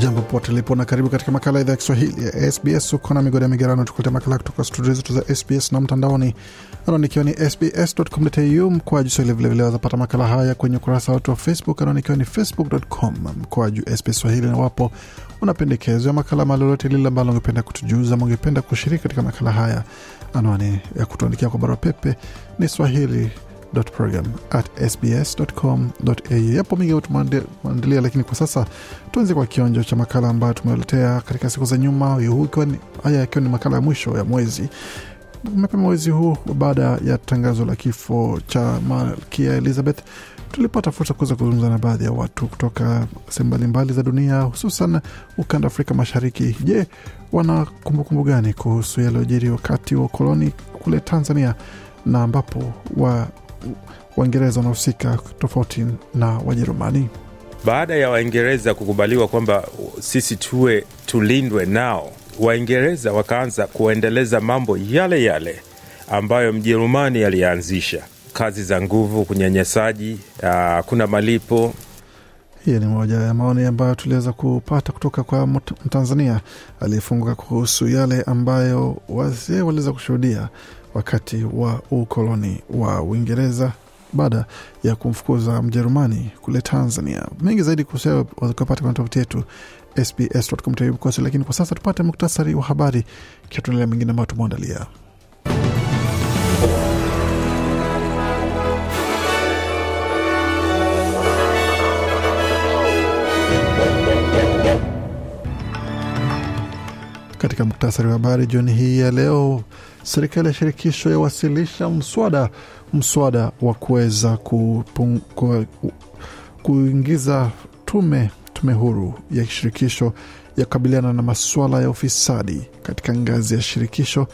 Jambo pote lipo na karibu katika makala ya idhaa ya Kiswahili ya SBS. Uko na migodi ya migerano, tukuletea makala kutoka studio zetu za SBS na mtandaoni anaonikiwa ni sbs.com.au mkoaju swahili. Vilevile wazapata makala haya kwenye ukurasa wetu wa Facebook anaoni ikiwa ni facebook.com mkoaju SBS Swahili. Na wapo unapendekezo ya makala malolote lile ambalo ungependa kutujuza ungependa kushiriki katika makala haya, anwani ya kutuandikia kwa barua pepe ni swahili program at sbs.com.au. Yapo mengi tumeandalia, lakini kwa sasa tuanze kwa kionjo cha makala ambayo tumeletea katika siku za nyuma, haya yakiwa ni makala ya mwisho ya mwezi mapema mwezi huu. Baada ya tangazo la kifo cha malkia Elizabeth, tulipata fursa kuweza kuzungumza na baadhi ya watu kutoka sehemu mbalimbali za dunia, hususan ukanda Afrika Mashariki. Je, wana kumbukumbu gani kuhusu yaliyojiri wakati wa ukoloni kule Tanzania na ambapo wa Waingereza wanahusika tofauti na Wajerumani. Baada ya Waingereza kukubaliwa kwamba sisi tuwe tulindwe nao, Waingereza wakaanza kuendeleza mambo yale yale ambayo Mjerumani alianzisha, kazi za nguvu, kunyanyasaji, hakuna malipo. Hii ni moja ya maoni ambayo tuliweza kupata kutoka kwa Mtanzania aliyefunguka kuhusu yale ambayo wazee waliweza kushuhudia wakati wa ukoloni wa Uingereza baada ya kumfukuza Mjerumani kule Tanzania. Mengi zaidi kuhusu wakapata kwenye tovuti yetu sbs.com.au, lakini kwa sasa tupate muktasari wa habari kisha mengine ambayo tumeandalia. Katika muktasari wa habari jioni hii ya leo, serikali ya shirikisho yawasilisha mswada mswada wa kuweza kuingiza tume tume huru ya shirikisho ya kukabiliana na masuala ya ufisadi katika ngazi ya shirikisho.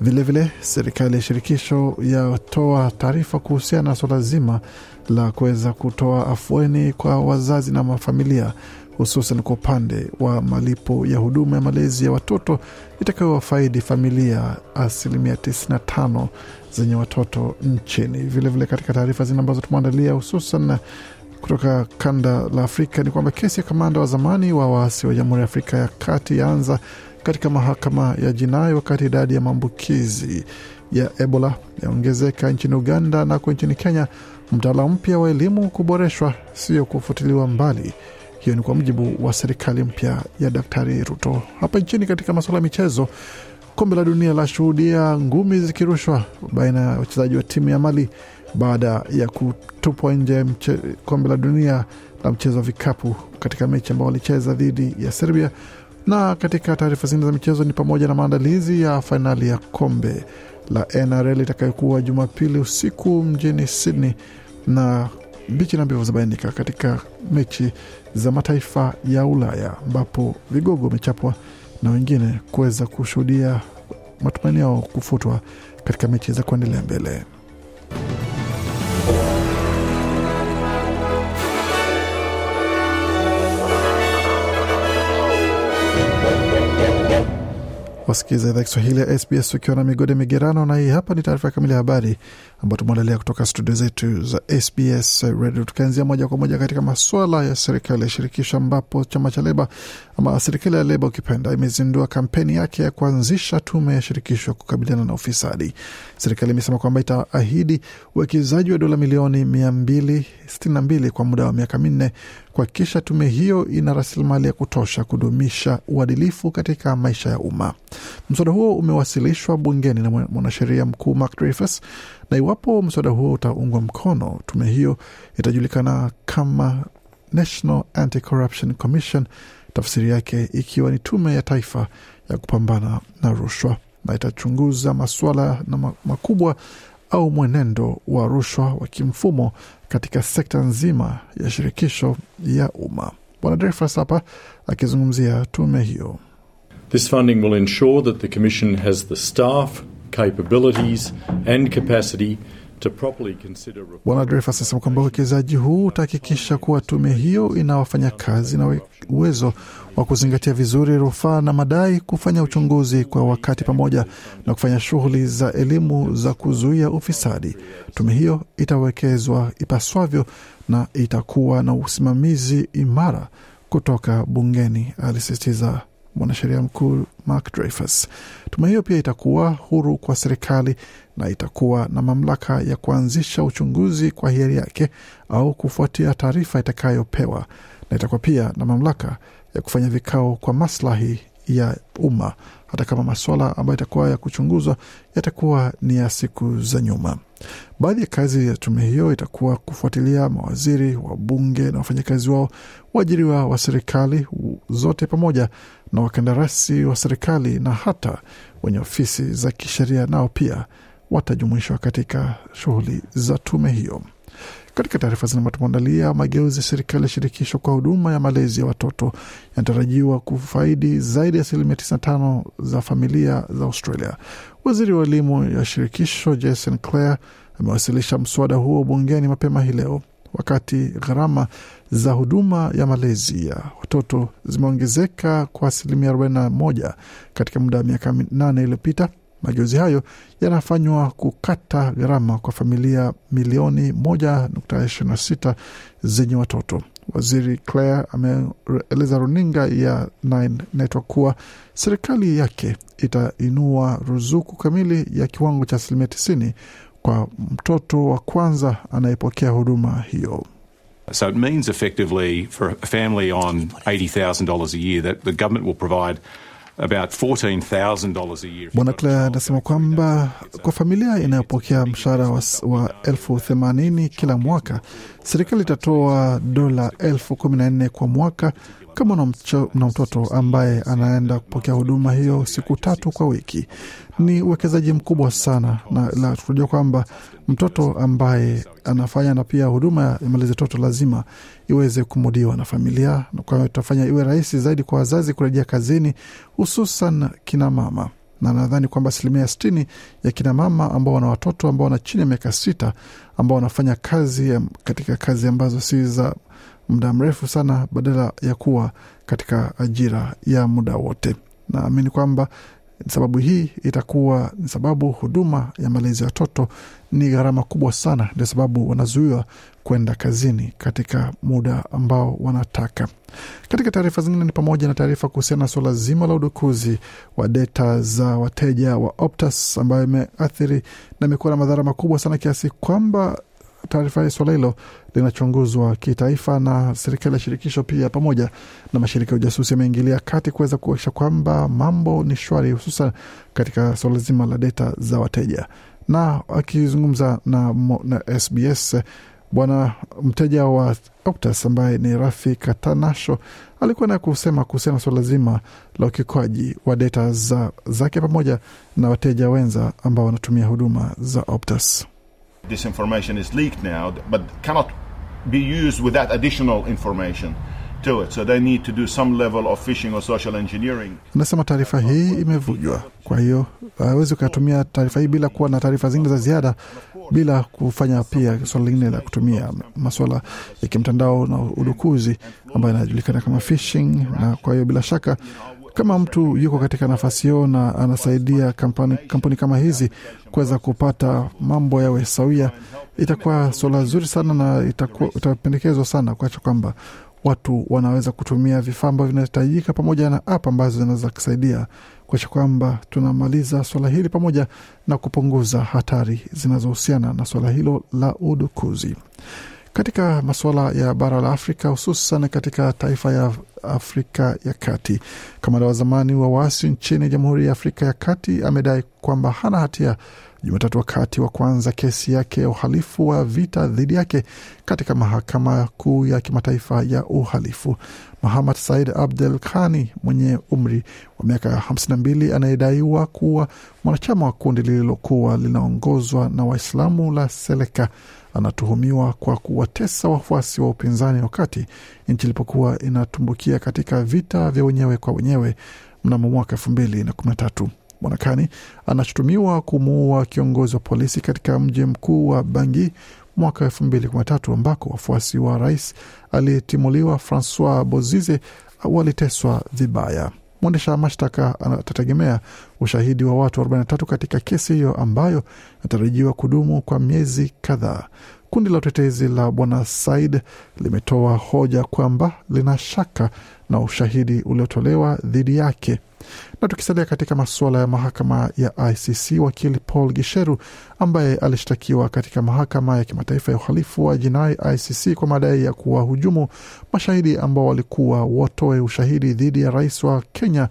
Vilevile serikali ya shirikisho yatoa taarifa kuhusiana na suala zima la kuweza kutoa afueni kwa wazazi na mafamilia hususan kwa upande wa malipo ya huduma ya malezi ya watoto itakayowafaidi familia asilimia 95 zenye watoto nchini. Vilevile katika taarifa zingine ambazo tumeandalia hususan kutoka kanda la Afrika ni kwamba kesi ya kamanda wa zamani wa waasi wa Jamhuri ya Afrika ya Kati yaanza katika mahakama ya jinai, wakati idadi ya maambukizi ya Ebola yaongezeka nchini Uganda nako nchini Kenya mtaala mpya wa elimu kuboreshwa, sio kufutiliwa mbali. Hiyo ni kwa mujibu wa serikali mpya ya Daktari Ruto. Hapa nchini, katika masuala ya michezo, kombe la dunia lashuhudia ngumi zikirushwa baina ya wachezaji wa timu ya Mali baada ya kutupwa nje kombe la dunia la mchezo wa vikapu katika mechi ambao walicheza dhidi ya Serbia. Na katika taarifa zingine za michezo ni pamoja na maandalizi ya fainali ya kombe la NRL itakayokuwa Jumapili usiku mjini Sydney na mbichi na mbivu zabainika katika mechi za mataifa ya Ulaya ambapo vigogo wamechapwa na wengine kuweza kushuhudia matumaini yao kufutwa katika mechi za kuendelea mbele. Wasikiza idhaa Kiswahili ya SBS ukiwa na migode migerano, na hii hapa ni taarifa kamili ya habari ambayo tumeandalia kutoka studio zetu za SBS Radio, tukianzia moja kwa moja katika masuala ya serikali ya shirikisho, ambapo chama cha Leba ama serikali ya Leba ukipenda imezindua kampeni yake ya kuanzisha tume ya shirikisho kukabiliana na ufisadi. Serikali imesema kwamba itaahidi uwekezaji wa dola milioni mia mbili sitini na mbili kwa muda wa miaka minne kuhakikisha tume hiyo ina rasilimali ya kutosha kudumisha uadilifu katika maisha ya umma. Mswada huo umewasilishwa bungeni na mwanasheria mkuu Mark Dreyfus, na iwapo mswada huo utaungwa mkono, tume hiyo itajulikana kama National Anti-Corruption Commission, tafsiri yake ikiwa ni tume ya taifa ya kupambana na rushwa. na itachunguza masuala na makubwa au mwenendo wa rushwa wa kimfumo katika sekta nzima ya shirikisho ya umma. Bwana Dreyfus hapa akizungumzia tume hiyo. This funding will ensure that the Commission has the staff, capabilities, and capacity Bwana Dreyfus asema kwamba uwekezaji huu utahakikisha kuwa tume hiyo ina wafanyakazi na uwezo wa kuzingatia vizuri rufaa na madai, kufanya uchunguzi kwa wakati, pamoja na kufanya shughuli za elimu za kuzuia ufisadi. Tume hiyo itawekezwa ipaswavyo na itakuwa na usimamizi imara kutoka bungeni, alisisitiza mwanasheria mkuu Mark Dreyfus. Tume hiyo pia itakuwa huru kwa serikali na itakuwa na mamlaka ya kuanzisha uchunguzi kwa hiari yake au kufuatia taarifa itakayopewa, na itakuwa pia na mamlaka ya kufanya vikao kwa maslahi ya umma, hata kama masuala ambayo itakuwa ya kuchunguzwa yatakuwa ni ya siku za nyuma. Baadhi ya kazi ya tume hiyo itakuwa kufuatilia mawaziri, wabunge na wafanyakazi wao, waajiriwa wa serikali zote, pamoja na wakandarasi wa serikali na hata wenye ofisi za kisheria, nao pia watajumuishwa katika shughuli za tume hiyo. Katika taarifa zingine tumeandalia mageuzi ya serikali ya shirikisho kwa huduma ya malezi ya watoto yanatarajiwa kufaidi zaidi ya asilimia 95 za familia za Australia. Waziri wa elimu ya shirikisho Jason Clare amewasilisha mswada huo bungeni mapema hii leo, wakati gharama za huduma ya malezi ya watoto zimeongezeka kwa asilimia 41 katika muda wa miaka minane iliyopita. Mageuzi hayo yanafanywa kukata gharama kwa familia milioni 1.26 zenye watoto. Waziri Clare ameeleza runinga ya Nine Network kuwa serikali yake itainua ruzuku kamili ya kiwango cha asilimia 90 kwa mtoto wa kwanza anayepokea huduma hiyo. So it means effectively for a family on $80,000 a year that the government will provide about $14,000 a year. Bwana Clare anasema kwamba kwa familia inayopokea mshahara wa, wa elfu themanini kila mwaka, serikali itatoa dola elfu kumi na nne kwa mwaka kama una mtoto ambaye anaenda kupokea huduma hiyo siku tatu kwa wiki. Ni uwekezaji mkubwa sana, na tunajua kwamba mtoto ambaye anafanya na pia huduma ya malezi toto lazima iweze kumudiwa na familia, kwa hiyo itafanya iwe rahisi zaidi kwa wazazi kurejea kazini, hususan kina mama na nadhani kwamba asilimia sitini ya kina mama ambao wana watoto ambao wana chini ya miaka sita ambao wanafanya kazi katika kazi ambazo si za muda mrefu sana badala ya kuwa katika ajira ya muda wote. Naamini kwamba sababu hii itakuwa ni sababu huduma ya malezi ya watoto ni gharama kubwa sana, ndio sababu wanazuiwa kwenda kazini katika muda ambao wanataka. Katika taarifa zingine ni pamoja na taarifa kuhusiana na suala zima la udukuzi wa data za wateja wa Optus ambayo imeathiri na imekuwa na madhara makubwa sana kiasi kwamba taarifa ya swala hilo linachunguzwa kitaifa na serikali ya shirikisho pia pamoja na mashirika ya ujasusi yameingilia kati kuweza kuakisha kwamba mambo ni shwari, hususan katika swala zima la data za wateja. Na akizungumza na, na SBS bwana mteja wa Optus ambaye ni Rafi Katanasho alikuwa naye kusema kuhusiana swala zima la ukikwaji wa data za, zake pamoja na wateja wenza ambao wanatumia huduma za Optus. This is leaked now, but cannot be used with that additional information to it. So they need to do some level of phishing or social engineering. Anasema taarifa hii imevujwa, kwa hiyo hawezi ukatumia taarifa hii bila kuwa na taarifa zingine za ziada, bila kufanya pia swala lingine la kutumia maswala ya kimtandao na udukuzi ambayo inajulikana kama phishing. Na kwa hiyo bila shaka kama mtu yuko katika nafasi hiyo na anasaidia kampuni, kampuni kama hizi kuweza kupata mambo yawe sawia, itakuwa suala zuri sana na itapendekezwa sana kuacha kwamba watu wanaweza kutumia vifaa ambavyo vinahitajika pamoja na app ambazo zinaweza kusaidia kuacha kwamba tunamaliza swala hili pamoja na kupunguza hatari zinazohusiana na swala hilo la udukuzi. Katika masuala ya bara la Afrika, hususan katika taifa ya Afrika ya Kati. Kamanda wa zamani wa waasi nchini Jamhuri ya Afrika ya Kati amedai kwamba hana hatia Jumatatu wakati wa kwanza kesi yake ya uhalifu wa vita dhidi yake katika mahakama kuu ya kimataifa ya uhalifu. Mahamad Said Abdel Khani mwenye umri wa miaka 52 anayedaiwa kuwa mwanachama wa kundi lililokuwa linaongozwa na Waislamu la Seleka anatuhumiwa kwa kuwatesa wafuasi wa upinzani wakati nchi ilipokuwa inatumbukia katika vita vya wenyewe kwa wenyewe mnamo mwaka elfu mbili na kumi na tatu. Bwana anashutumiwa kumuua kiongozi wa polisi katika mji mkuu wa Bangi mwaka elfu mbili kumi na tatu ambako wafuasi wa rais aliyetimuliwa Francois Bozize waliteswa vibaya. Mwendesha mashtaka atategemea ushahidi wa watu 43 katika kesi hiyo ambayo inatarajiwa kudumu kwa miezi kadhaa. Kundi la utetezi la bwana Said limetoa hoja kwamba lina shaka na ushahidi uliotolewa dhidi yake. Na tukisalia katika masuala ya mahakama ya ICC, wakili Paul Gisheru ambaye alishtakiwa katika mahakama ya kimataifa ya uhalifu wa jinai ICC kwa madai ya kuwahujumu mashahidi ambao walikuwa watoe ushahidi dhidi ya rais wa Kenya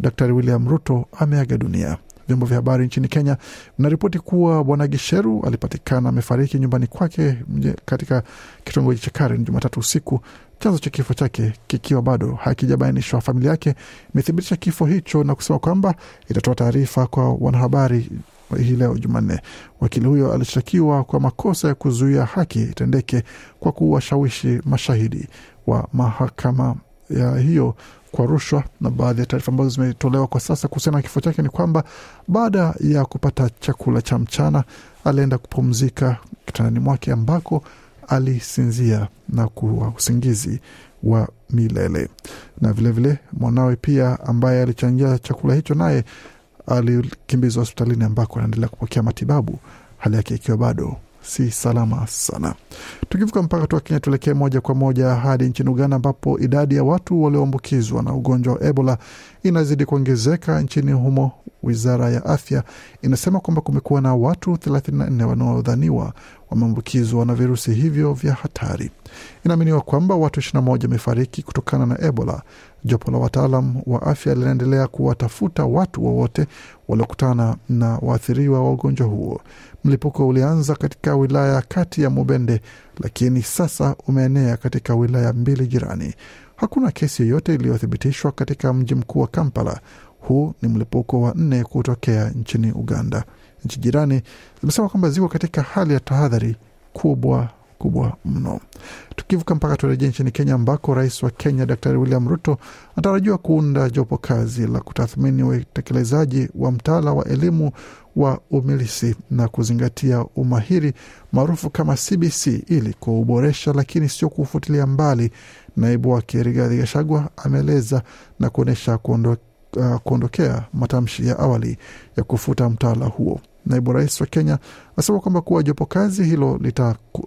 Daktari William Ruto ameaga dunia. Vyombo vya habari nchini Kenya vinaripoti kuwa bwana Gisheru alipatikana amefariki nyumbani kwake katika kitongoji cha Karen Jumatatu usiku, chanzo cha kifo chake kikiwa bado hakijabainishwa. Familia yake imethibitisha kifo hicho na kusema kwamba itatoa taarifa kwa wanahabari hii leo Jumanne. Wakili huyo alishtakiwa kwa makosa ya kuzuia haki itendeke kwa kuwashawishi mashahidi wa mahakama ya hiyo kwa rushwa. Na baadhi ya taarifa ambazo zimetolewa kwa sasa kuhusiana na kifo chake ni kwamba baada ya kupata chakula cha mchana alienda kupumzika kitandani mwake ambako alisinzia na kuwa usingizi wa milele. Na vilevile mwanawe pia ambaye alichangia chakula hicho naye alikimbizwa hospitalini ambako anaendelea kupokea matibabu, hali yake ikiwa bado si salama sana. Tukivuka mpaka tu Kenya, tuelekee moja kwa moja hadi nchini Uganda ambapo idadi ya watu walioambukizwa na ugonjwa wa Ebola inazidi kuongezeka nchini humo. Wizara ya afya inasema kwamba kumekuwa na watu 34 wanaodhaniwa wameambukizwa na virusi hivyo vya hatari. Inaaminiwa kwamba watu 21 wamefariki kutokana na Ebola. Jopo la wataalam wa afya linaendelea kuwatafuta watu wowote waliokutana na waathiriwa wa ugonjwa huo. Mlipuko ulianza katika wilaya ya kati ya Mubende, lakini sasa umeenea katika wilaya mbili jirani. Hakuna kesi yoyote iliyothibitishwa katika mji mkuu wa Kampala. Huu ni mlipuko wa nne kutokea nchini Uganda. Nchi jirani zimesema kwamba ziko katika hali ya tahadhari kubwa kubwa mno. Tukivuka mpaka turejee nchini Kenya ambako rais wa Kenya Daktari William Ruto anatarajiwa kuunda jopo kazi la kutathmini utekelezaji wa mtaala wa elimu wa umilisi na kuzingatia umahiri maarufu kama CBC ili kuuboresha, lakini sio kuufutilia mbali. Naibu wake Rigathi Gachagua ameeleza na kuonyesha uh, kuondokea matamshi ya awali ya kufuta mtaala huo. Naibu rais wa Kenya asema kwamba kuwa jopo kazi hilo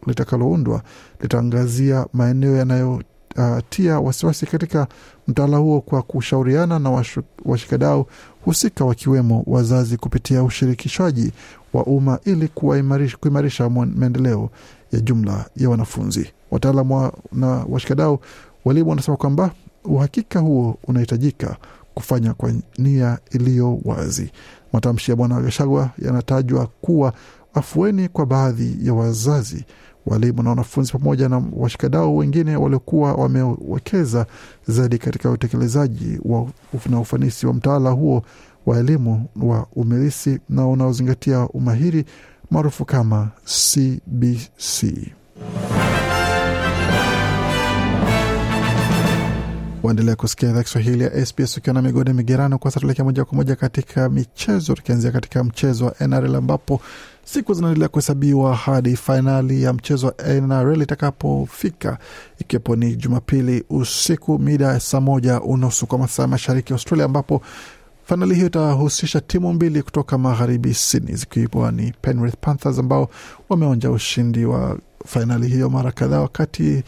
litakaloundwa lita litaangazia maeneo yanayotia uh, wasiwasi katika mtaala huo kwa kushauriana na washikadau husika wakiwemo wazazi kupitia ushirikishwaji wa umma ili kuimarisha maendeleo ya jumla ya wanafunzi. Wataalam na washikadau walimu wanasema kwamba uhakika huo unahitajika kufanya kwa nia iliyo wazi. Matamshi ya Bwana Gashagwa yanatajwa kuwa afueni kwa baadhi ya wazazi, walimu na wanafunzi pamoja na washikadau wengine waliokuwa wamewekeza zaidi katika utekelezaji na ufanisi wa mtaala huo wa elimu wa umilisi na unaozingatia umahiri maarufu kama CBC. Waendelea kusikia idhaa Kiswahili ya SBS ukiwa na migode migerano. Kwa sasa tuelekea moja kwa moja katika michezo, tukianzia katika mchezo wa NRL ambapo siku zinaendelea kuhesabiwa hadi fainali ya mchezo wa NRL itakapofika, ikiwepo ni Jumapili usiku mida ya saa moja unusu kwa masaa mashariki ya Australia, ambapo fainali hiyo itahusisha timu mbili kutoka magharibi Sydney, zikiwa ni Penrith Panthers ambao wameonja ushindi wa fainali hiyo mara kadhaa, wakati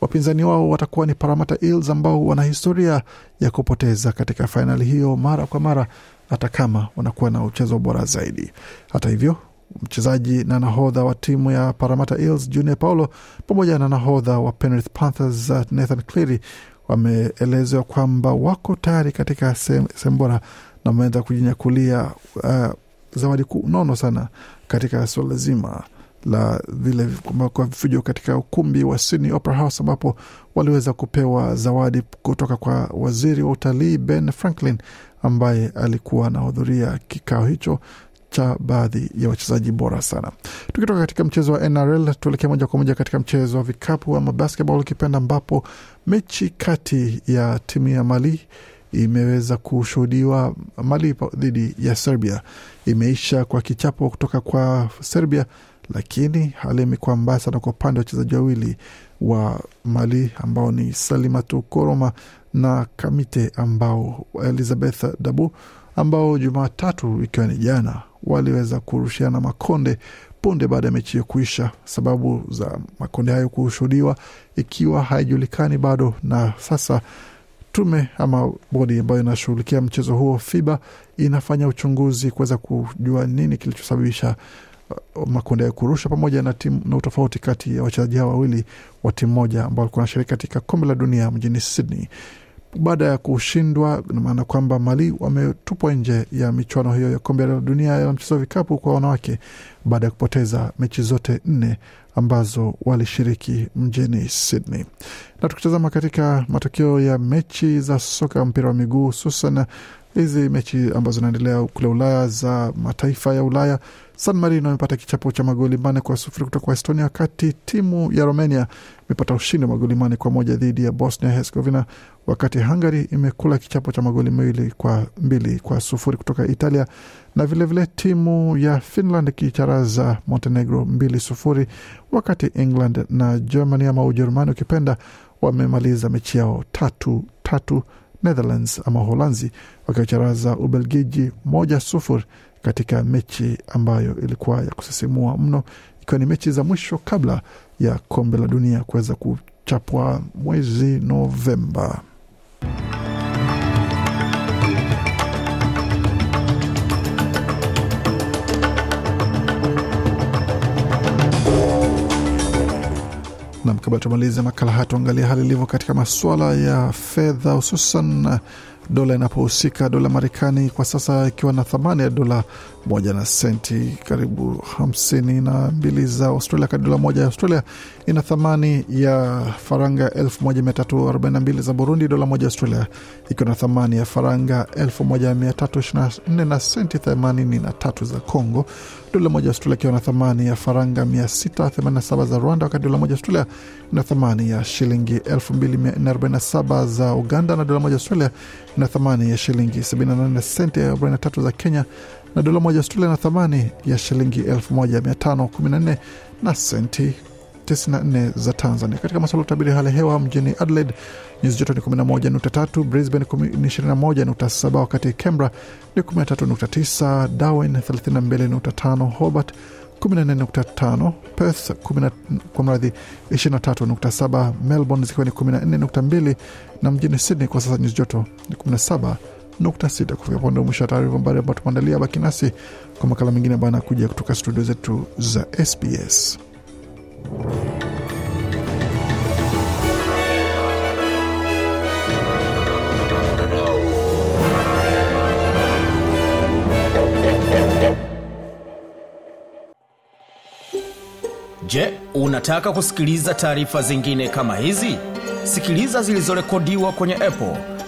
wapinzani wao watakuwa ni Parramatta Eels ambao wana historia ya kupoteza katika fainali hiyo mara kwa mara, hata kama wanakuwa na uchezo bora zaidi. Hata hivyo, mchezaji na nahodha wa timu ya Parramatta Eels Junior Paulo pamoja na nahodha wa Penrith Panthers Nathan Cleary wameelezwa kwamba wako tayari katika sehemu bora na wameweza kujinyakulia uh, zawadi nono sana katika suala zima la vile kwa vifujo katika ukumbi wa Sydney Opera House ambapo waliweza kupewa zawadi kutoka kwa waziri wa utalii Ben Franklin ambaye alikuwa anahudhuria kikao hicho cha baadhi ya wachezaji bora sana. Tukitoka katika mchezo wa NRL tuelekea moja kwa moja katika mchezo wa vikapu ama basketball ukipenda, ambapo mechi kati ya timu ya Mali imeweza kushuhudiwa. Mali dhidi ya Serbia imeisha kwa kichapo kutoka kwa Serbia, lakini hali imekuwa mbaya sana kwa upande wa wachezaji wawili wa Mali ambao ni Salimatu Koroma na Kamite ambao Elizabeth Dabu ambao Jumatatu ikiwa ni jana waliweza kurushiana makonde punde baada ya mechi hiyo kuisha. Sababu za makonde hayo kushuhudiwa ikiwa haijulikani bado, na sasa tume ama bodi ambayo inashughulikia mchezo huo FIBA inafanya uchunguzi kuweza kujua nini kilichosababisha makundi ya kurusha pamoja na timu na utofauti kati ya wachezaji hao wawili wa timu moja ambao walikuwa wanashiriki katika kombe la dunia mjini Sydney baada ya kushindwa. Maana kwamba Mali wametupwa nje ya michuano hiyo ya kombe la dunia ya mchezo wa vikapu kwa wanawake baada ya kupoteza mechi zote nne ambazo walishiriki mjini Sydney. Na tukitazama katika matokeo ya mechi za soka mpira wa miguu hususan hizi mechi ambazo zinaendelea kule Ulaya za mataifa ya Ulaya, San Marino imepata kichapo cha magoli manne kwa sufuri kutoka kwa Estonia, wakati timu ya Romania imepata ushindi wa magoli mane kwa moja dhidi ya Bosnia Herzegovina, wakati Hungary imekula kichapo cha magoli mawili kwa mbili kwa sufuri kutoka Italia, na vilevile vile timu ya Finland ikicharaza Montenegro mbili sufuri, wakati England na Germany ama Ujerumani ukipenda wamemaliza mechi yao tatu tatu Netherlands ama Holanzi wakiwacharaza Ubelgiji moja sufuri katika mechi ambayo ilikuwa ya kusisimua mno, ikiwa ni mechi za mwisho kabla ya kombe la dunia kuweza kuchapwa mwezi Novemba. Nam, kabla tumalize makala haya, tuangalia hali ilivyo katika masuala ya fedha, hususan dola inapohusika. Dola Marekani kwa sasa ikiwa na thamani ya dola moja na senti karibu hamsini na mbili za Australia, Kadi dola moja ya Australia ina thamani ya faranga elfu moja mia tatu arobaini na mbili za Burundi, dola moja ya Australia ikiwa na thamani ya faranga elfu moja mia tatu ishirini na nne na senti themanini na tatu za Congo, dola moja ya Australia ikiwa na thamani ya faranga mia sita themanini na saba za Rwanda, wakati dola moja ya Australia ina thamani ya shilingi elfu mbili mia nne arobaini na saba za Uganda, na dola moja ya Australia ina thamani ya shilingi 78 senti 43 za Kenya, na dola moja Australia na thamani ya shilingi 1514 na senti 94 za Tanzania. Katika masuala ya utabiri hali hewa mjini Adelaide nyuzi joto ni 11.3, Brisbane ni 21.7, wakati Canberra ni 13.9, Darwin 32.5, Hobart 14.5, Perth kwa mradhi 23.7, Melbourne zikiwa ni 14.2 na mjini Sydney kwa sasa nyuzi joto ni 17.6. Kufika ponde mwisho wa taarifa mbali ambayo tumeandalia. Baki nasi kwa makala mengine ambayo anakuja kutoka studio zetu za SBS. Je, unataka kusikiliza taarifa zingine kama hizi? Sikiliza zilizorekodiwa kwenye Apple,